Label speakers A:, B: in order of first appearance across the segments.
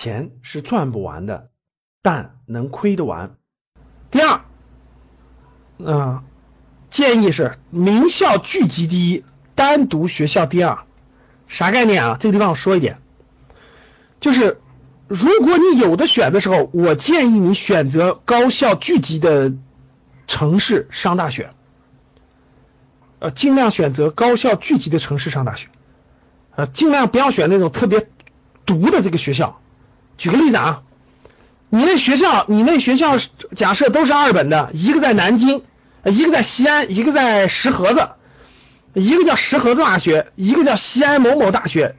A: 钱是赚不完的，但能亏得完。第二，嗯，建议是名校聚集第一，单独学校第二。啥概念啊？这个地方我说一点，就是如果你有的选的时候，我建议你选择高校聚集的城市上大学，呃，尽量选择高校聚集的城市上大学，呃，尽量不要选那种特别毒的这个学校。举个例子啊，你那学校，你那学校假设都是二本的，一个在南京，一个在西安，一个在石河子。一个叫石河子大学，一个叫西安某某大学，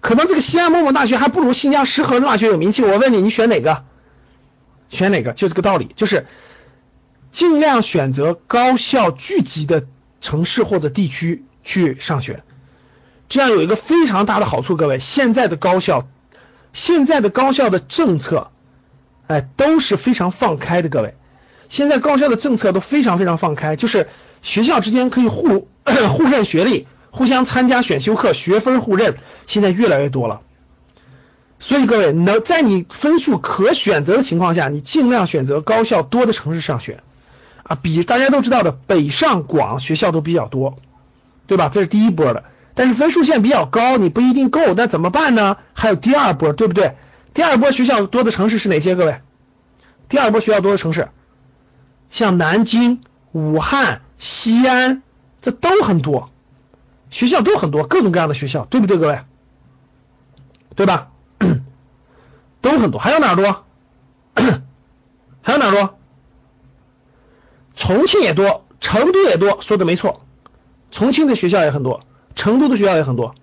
A: 可能这个西安某某大学还不如新疆石河子大学有名气。我问你，你选哪个？选哪个？就这个道理，就是尽量选择高校聚集的城市或者地区去上学。这样有一个非常大的好处，各位，现在的高校，现在的高校的政策，哎，都是非常放开的。各位，现在高校的政策都非常非常放开，就是学校之间可以互。互认学历，互相参加选修课，学分互认，现在越来越多了。所以各位能在你分数可选择的情况下，你尽量选择高校多的城市上学啊。比大家都知道的北上广学校都比较多，对吧？这是第一波的。但是分数线比较高，你不一定够，那怎么办呢？还有第二波，对不对？第二波学校多的城市是哪些？各位，第二波学校多的城市，像南京、武汉、西安。这都很多，学校都很多，各种各样的学校，对不对，各位？对吧？都很多，还有哪多？还有哪多？重庆也多，成都也多，说的没错。重庆的学校也很多，成都的学校也很多，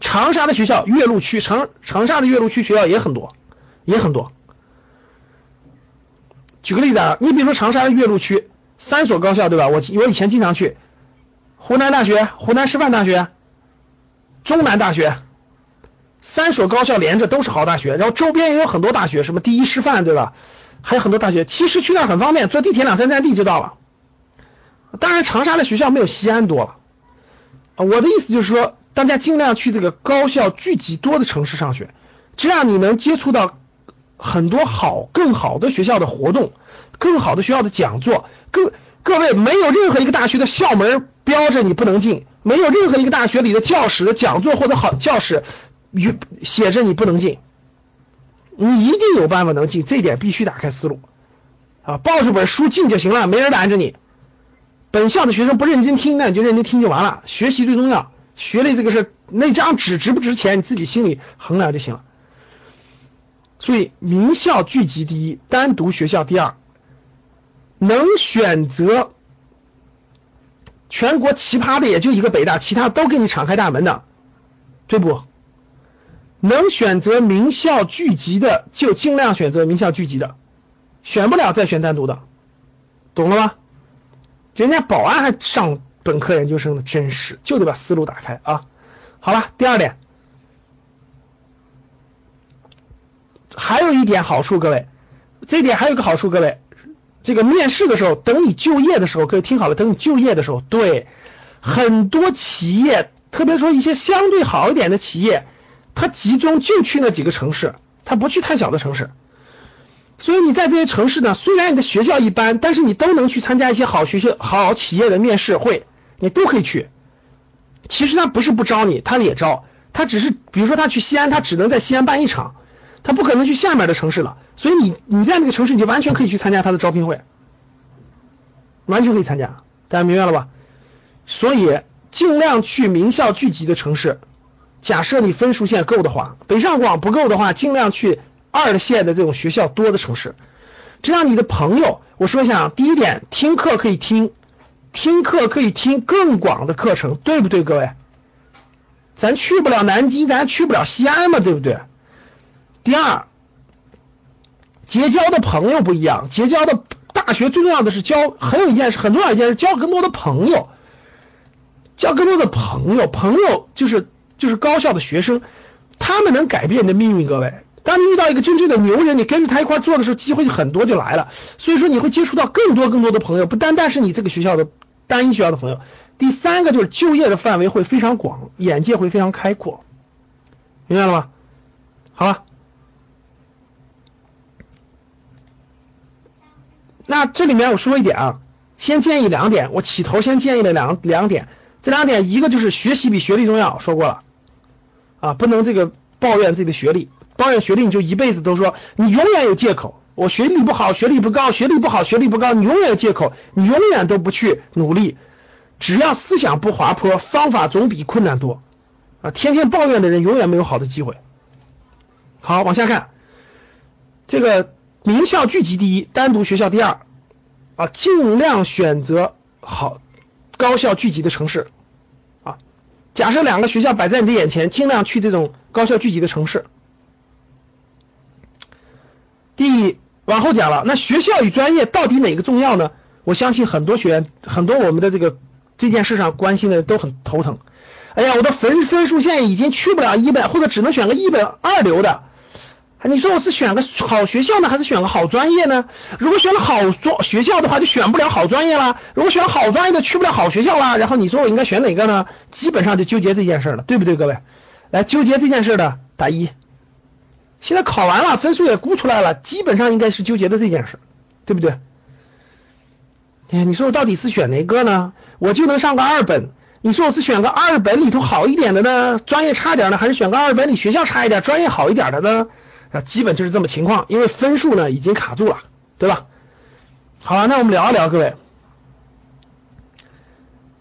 A: 长沙的学校，岳麓区长长沙的岳麓区学校也很多，也很多。举个例子啊，你比如说长沙的岳麓区三所高校，对吧？我我以前经常去。湖南大学、湖南师范大学、中南大学，三所高校连着都是好大学，然后周边也有很多大学，什么第一师范，对吧？还有很多大学，其实去那很方便，坐地铁两三站地就到了。当然，长沙的学校没有西安多了。我的意思就是说，大家尽量去这个高校聚集多的城市上学，这样你能接触到很多好、更好的学校的活动，更好的学校的讲座，各各位没有任何一个大学的校门。标着你不能进，没有任何一个大学里的教室的讲座或者好教室与写着你不能进，你一定有办法能进，这点必须打开思路啊！抱着本书进就行了，没人拦着你。本校的学生不认真听，那你就认真听就完了。学习最重要，学历这个事，那张纸值不值钱，你自己心里衡量就行了。所以名校聚集第一，单独学校第二，能选择。全国奇葩的也就一个北大，其他都给你敞开大门的，对不？能选择名校聚集的就尽量选择名校聚集的，选不了再选单独的，懂了吗？人家保安还上本科研究生呢，真是就得把思路打开啊！好了，第二点，还有一点好处，各位，这一点还有个好处，各位。这个面试的时候，等你就业的时候，各位听好了，等你就业的时候，对很多企业，特别说一些相对好一点的企业，它集中就去那几个城市，它不去太小的城市。所以你在这些城市呢，虽然你的学校一般，但是你都能去参加一些好学校、好企业的面试会，你都可以去。其实他不是不招你，他也招，他只是比如说他去西安，他只能在西安办一场。他不可能去下面的城市了，所以你你在那个城市，你就完全可以去参加他的招聘会，完全可以参加，大家明白了吧？所以尽量去名校聚集的城市。假设你分数线够的话，北上广不够的话，尽量去二线的这种学校多的城市。这样你的朋友，我说一下，第一点，听课可以听，听课可以听更广的课程，对不对，各位？咱去不了南京，咱去不了西安嘛，对不对？第二，结交的朋友不一样。结交的大学最重要的是交，很有一件事，很重要一件事，交更多的朋友，交更多的朋友。朋友就是就是高校的学生，他们能改变你的命运。各位，当你遇到一个真正的牛人你跟着他一块做的时候机会就很多就来了。所以说你会接触到更多更多的朋友不单单是你这个学校的单一学校的朋友。第三个就是就业的范围会非常广眼界会非常开阔。明白了吗？好了那这里面我说一点啊先建议两点我起头先建议的两两点。这两点一个就是学习比学历重要说过了。啊不能这个抱怨自己的学历。抱怨学历你就一辈子都说你永远有借口，我学历不好，学历不高，学历不好，学历不高，你永远有借口，你永远都不去努力，只要思想不滑坡，方法总比困难多啊，天天抱怨的人永远没有好的机会。好，往下看，这个名校聚集第一，单独学校第二啊，尽量选择好高校聚集的城市啊。假设两个学校摆在你的眼前，尽量去这种高校聚集的城市。第往后讲了，那学校与专业到底哪个重要呢？我相信很多学员，很多我们的这个这件事上关心的都很头疼。哎呀，我的分分数线已经去不了一本，或者只能选个一本二流的。你说我是选个好学校呢，还是选个好专业呢？如果选了好专学校的话，就选不了好专业了；如果选了好专业的，去不了好学校了。然后你说我应该选哪个呢？基本上就纠结这件事了，对不对，各位？来纠结这件事的打一。现在考完了，分数也估出来了，基本上应该是纠结的这件事，对不对？哎，你说我到底是选哪个呢？我就能上个二本。你说我是选个二本里头好一点的呢，专业差点呢，还是选个二本里学校差一点，专业好一点的呢？啊，基本就是这么情况，因为分数呢已经卡住了，对吧？好，那我们聊一聊，各位，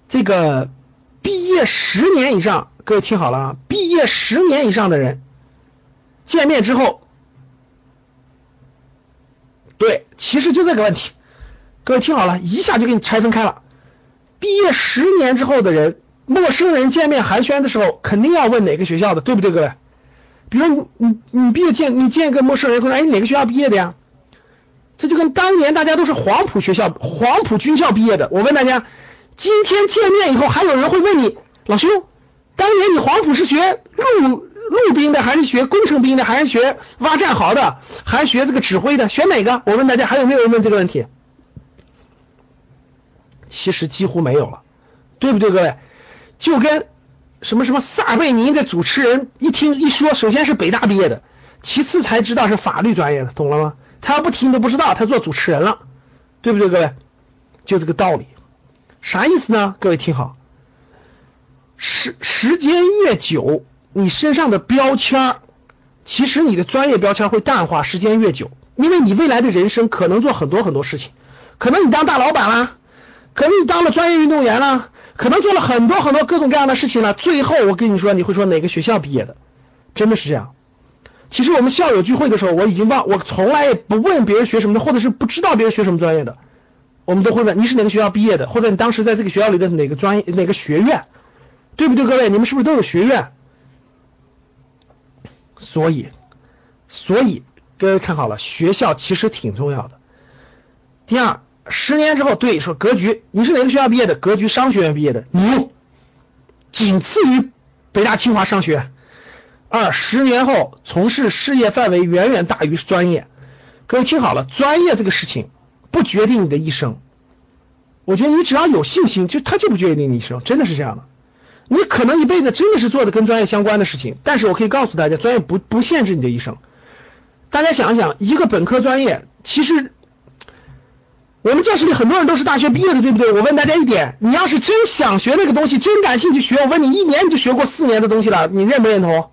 A: 这个毕业十年以上，各位听好了啊，毕业十年以上的人见面之后，对，其实就这个问题，各位听好了，一下就给你拆分开了。毕业十年之后的人，陌生人见面寒暄的时候，肯定要问哪个学校的，对不对，各位？比如你你你毕业见你见一个陌生人，说哎哪个学校毕业的呀？这就跟当年大家都是黄埔学校、黄埔军校毕业的。我问大家，今天见面以后，还有人会问你，老兄，当年你黄埔是学陆陆兵的，还是学工程兵的，还是学挖战壕的，还是学这个指挥的？选哪个？我问大家，还有没有人问这个问题？其实几乎没有了，对不对，各位？就跟。什么什么撒贝宁的主持人一听一说，首先是北大毕业的，其次才知道是法律专业的，懂了吗？他要不听都不知道他做主持人了，对不对，各位？就这个道理，啥意思呢？各位听好，时时间越久，你身上的标签儿，其实你的专业标签会淡化，时间越久，因为你未来的人生可能做很多很多事情，可能你当大老板啦，可能你当了专业运动员啦。可能做了很多很多各种各样的事情了，最后我跟你说，你会说哪个学校毕业的？真的是这样。其实我们校友聚会的时候，我已经忘，我从来也不问别人学什么的，或者是不知道别人学什么专业的，我们都会问你是哪个学校毕业的，或者你当时在这个学校里的哪个专业哪个学院，对不对？各位，你们是不是都有学院？所以，所以各位看好了，学校其实挺重要的。第二。十年之后，对说格局，你是哪个学校毕业的？格局商学院毕业的，牛，仅次于北大清华商学院。二十年后从事事业范围远远大于专业。各位听好了，专业这个事情不决定你的一生。我觉得你只要有信心，就他就不决定你一生，真的是这样的。你可能一辈子真的是做的跟专业相关的事情，但是我可以告诉大家，专业不不限制你的一生。大家想想，一个本科专业，其实。我们教室里很多人都是大学毕业的，对不对？我问大家一点，你要是真想学那个东西，真感兴趣学，我问你，一年你就学过四年的东西了，你认不认同？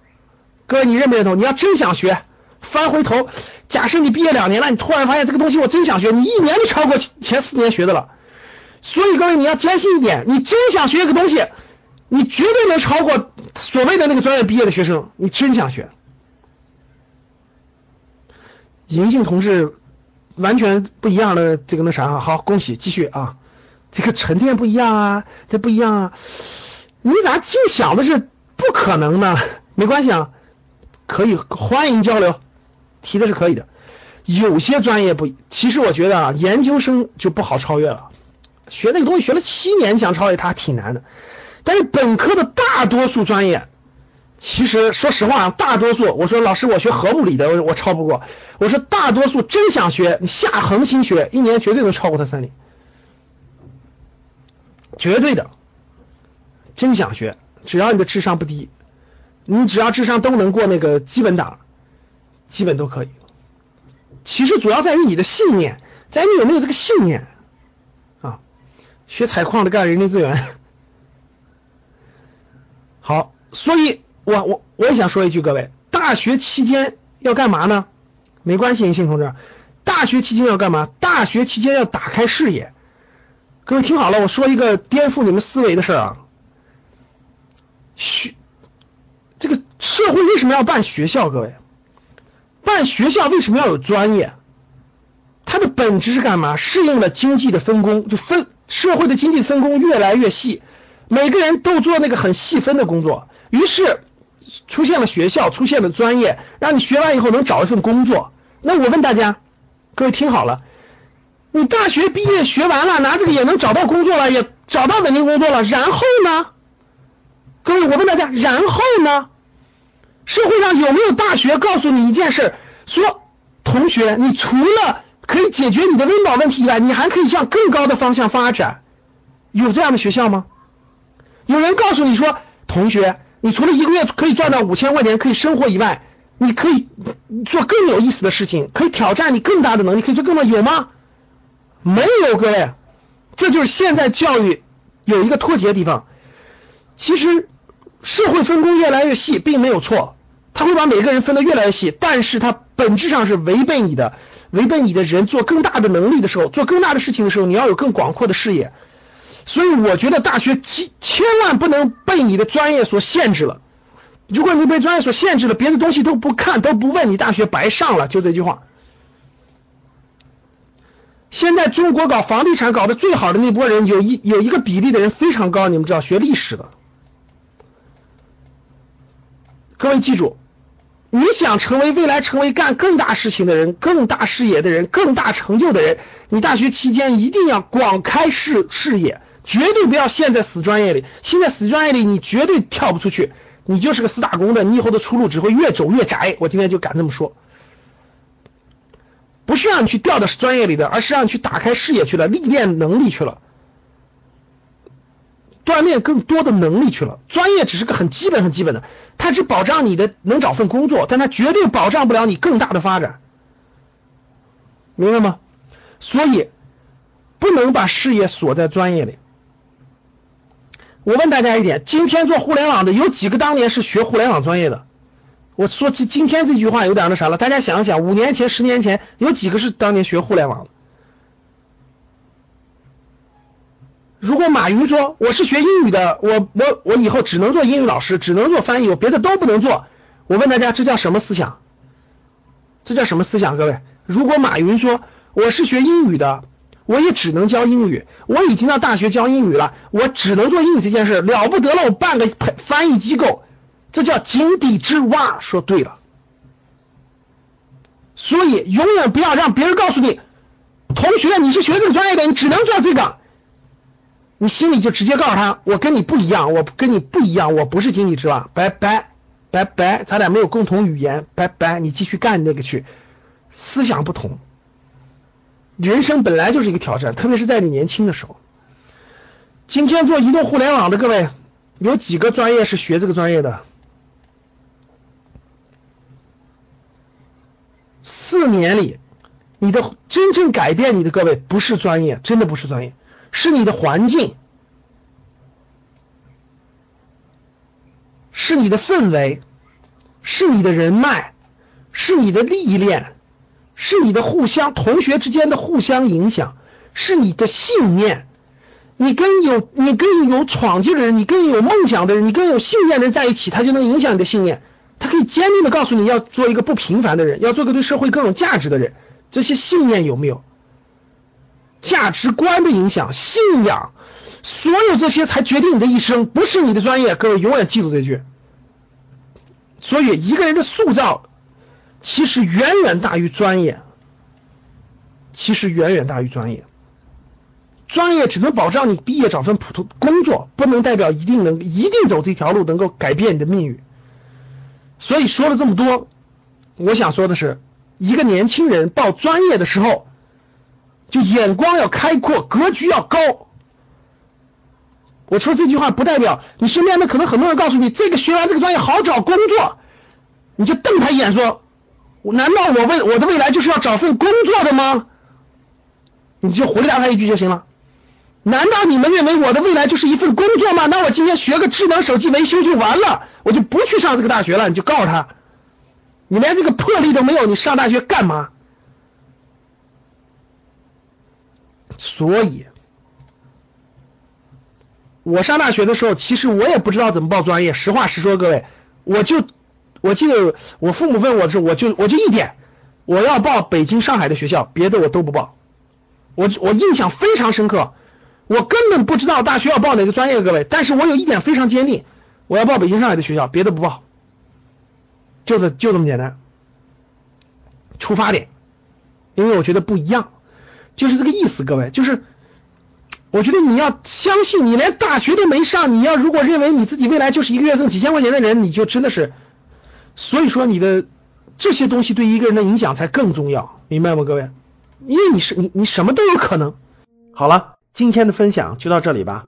A: 各位，你认不认同？你要真想学，翻回头，假设你毕业两年了，你突然发现这个东西我真想学，你一年就超过前四年学的了。所以各位，你要坚信一点，你真想学一个东西，你绝对能超过所谓的那个专业毕业的学生。你真想学，银杏同志。完全不一样的这个那啥啊，好，恭喜继续啊，这个沉淀不一样啊，这不一样啊，你咋净想的是不可能呢？没关系啊，可以欢迎交流，提的是可以的。有些专业不，其实我觉得啊，研究生就不好超越了，学那个东西学了七年想超越它挺难的，但是本科的大多数专业。其实说实话，大多数我说老师，我学核物理的，我我超不过。我说大多数真想学，你下恒心学，一年绝对能超过他三年，绝对的。真想学，只要你的智商不低，你只要智商都能过那个基本档，基本都可以。其实主要在于你的信念，在于你有没有这个信念啊？学采矿的干人力资源，好，所以我我我也想说一句，各位，大学期间要干嘛呢？没关系，银杏同志，大学期间要干嘛？大学期间要打开视野。各位听好了，我说一个颠覆你们思维的事儿啊。学这个社会为什么要办学校？各位，办学校为什么要有专业？它的本质是干嘛？适应了经济的分工，就分社会的经济分工越来越细，每个人都做那个很细分的工作，于是出现了学校，出现了专业，让你学完以后能找一份工作。那我问大家，各位听好了。你大学毕业学完了，拿这个也能找到工作了，也找到稳定工作了。然后呢？各位，我问大家，然后呢？社会上有没有大学告诉你一件事，说同学，你除了可以解决你的温饱问题以外，你还可以向更高的方向发展？有这样的学校吗？有人告诉你说，同学，你除了一个月可以赚到五千块钱可以生活以外，你可以做更有意思的事情，可以挑战你更大的能力，可以做更多，有吗？没有各位，这就是现在教育有一个脱节的地方。其实社会分工越来越细，并没有错，他会把每个人分得越来越细，但是它本质上是违背你的，违背你的人做更大的能力的时候，做更大的事情的时候，你要有更广阔的视野。所以我觉得大学千千万不能被你的专业所限制了。如果你被专业所限制了，别的东西都不看都不问，你大学白上了。就这句话。现在中国搞房地产搞得最好的那波人，有一有一个比例的人非常高，你们知道，学历史的。各位记住，你想成为未来成为干更大事情的人、更大视野的人、更大成就的人，你大学期间一定要广开视视野，绝对不要陷在死专业里。陷在死专业里，你绝对跳不出去，你就是个死打工的，你以后的出路只会越走越窄。我今天就敢这么说。不是让你去掉到专业里的，而是让你去打开视野去了，历练能力去了，锻炼更多的能力去了。专业只是个很基本、很基本的，它只保障你的能找份工作，但它绝对保障不了你更大的发展，明白吗？所以不能把视野锁在专业里。我问大家一点：今天做互联网的有几个当年是学互联网专业的？我说今今天这句话有点那啥了，大家想想，五年前、十年前有几个是当年学互联网？如果马云说我是学英语的，我我我以后只能做英语老师，只能做翻译，我别的都不能做。我问大家，这叫什么思想？这叫什么思想？各位，如果马云说我是学英语的，我也只能教英语，我已经到大学教英语了，我只能做英语这件事，了不得了，我办个翻译机构。这叫井底之蛙，说对了。所以永远不要让别人告诉你，同学你是学这个专业的，你只能做这个。你心里就直接告诉他，我跟你不一样，我跟你不一样，我不是井底之蛙，拜拜拜拜，咱俩没有共同语言，拜拜，你继续干那个去。思想不同，人生本来就是一个挑战，特别是在你年轻的时候。今天做移动互联网的各位，有几个专业是学这个专业的？四年里，你的真正改变你的各位不是专业，真的不是专业，是你的环境，是你的氛围，是你的人脉，是你的历练，是你的互相同学之间的互相影响，是你的信念。你跟有你跟有闯劲的人，你跟有梦想的人，你跟有信念的人在一起，他就能影响你的信念。他可以坚定的告诉你要做一个不平凡的人，要做个对社会更有价值的人。这些信念有没有？价值观的影响、信仰，所有这些才决定你的一生，不是你的专业。各位永远记住这句。所以一个人的塑造，其实远远大于专业，其实远远大于专业。专业只能保障你毕业找份普通工作，不能代表一定能一定走这条路能够改变你的命运。所以说了这么多，我想说的是，一个年轻人报专业的时候，就眼光要开阔，格局要高。我说这句话不代表你身边的可能很多人告诉你，这个学完这个专业好找工作，你就瞪他一眼说，难道我未我的未来就是要找份工作的吗？你就回答他一句就行了。难道你们认为我的未来就是一份工作吗？那我今天学个智能手机维修就完了，我就不去上这个大学了。你就告诉他，你连这个魄力都没有，你上大学干嘛？所以，我上大学的时候，其实我也不知道怎么报专业。实话实说，各位，我就我记得我父母问我的时候，我就我就一点，我要报北京、上海的学校，别的我都不报。我我印象非常深刻，我根本不知道大学要报哪个专业，各位。但是我有一点非常坚定，我要报北京、上海的学校，别的不报，就是就这么简单。出发点，因为我觉得不一样。就是这个意思，各位，就是我觉得你要相信，你连大学都没上，你要如果认为你自己未来就是一个月挣几千块钱的人，你就真的是，所以说你的这些东西对一个人的影响才更重要，明白吗，各位？因为你是你你什么都有可能。好了，今天的分享就到这里吧。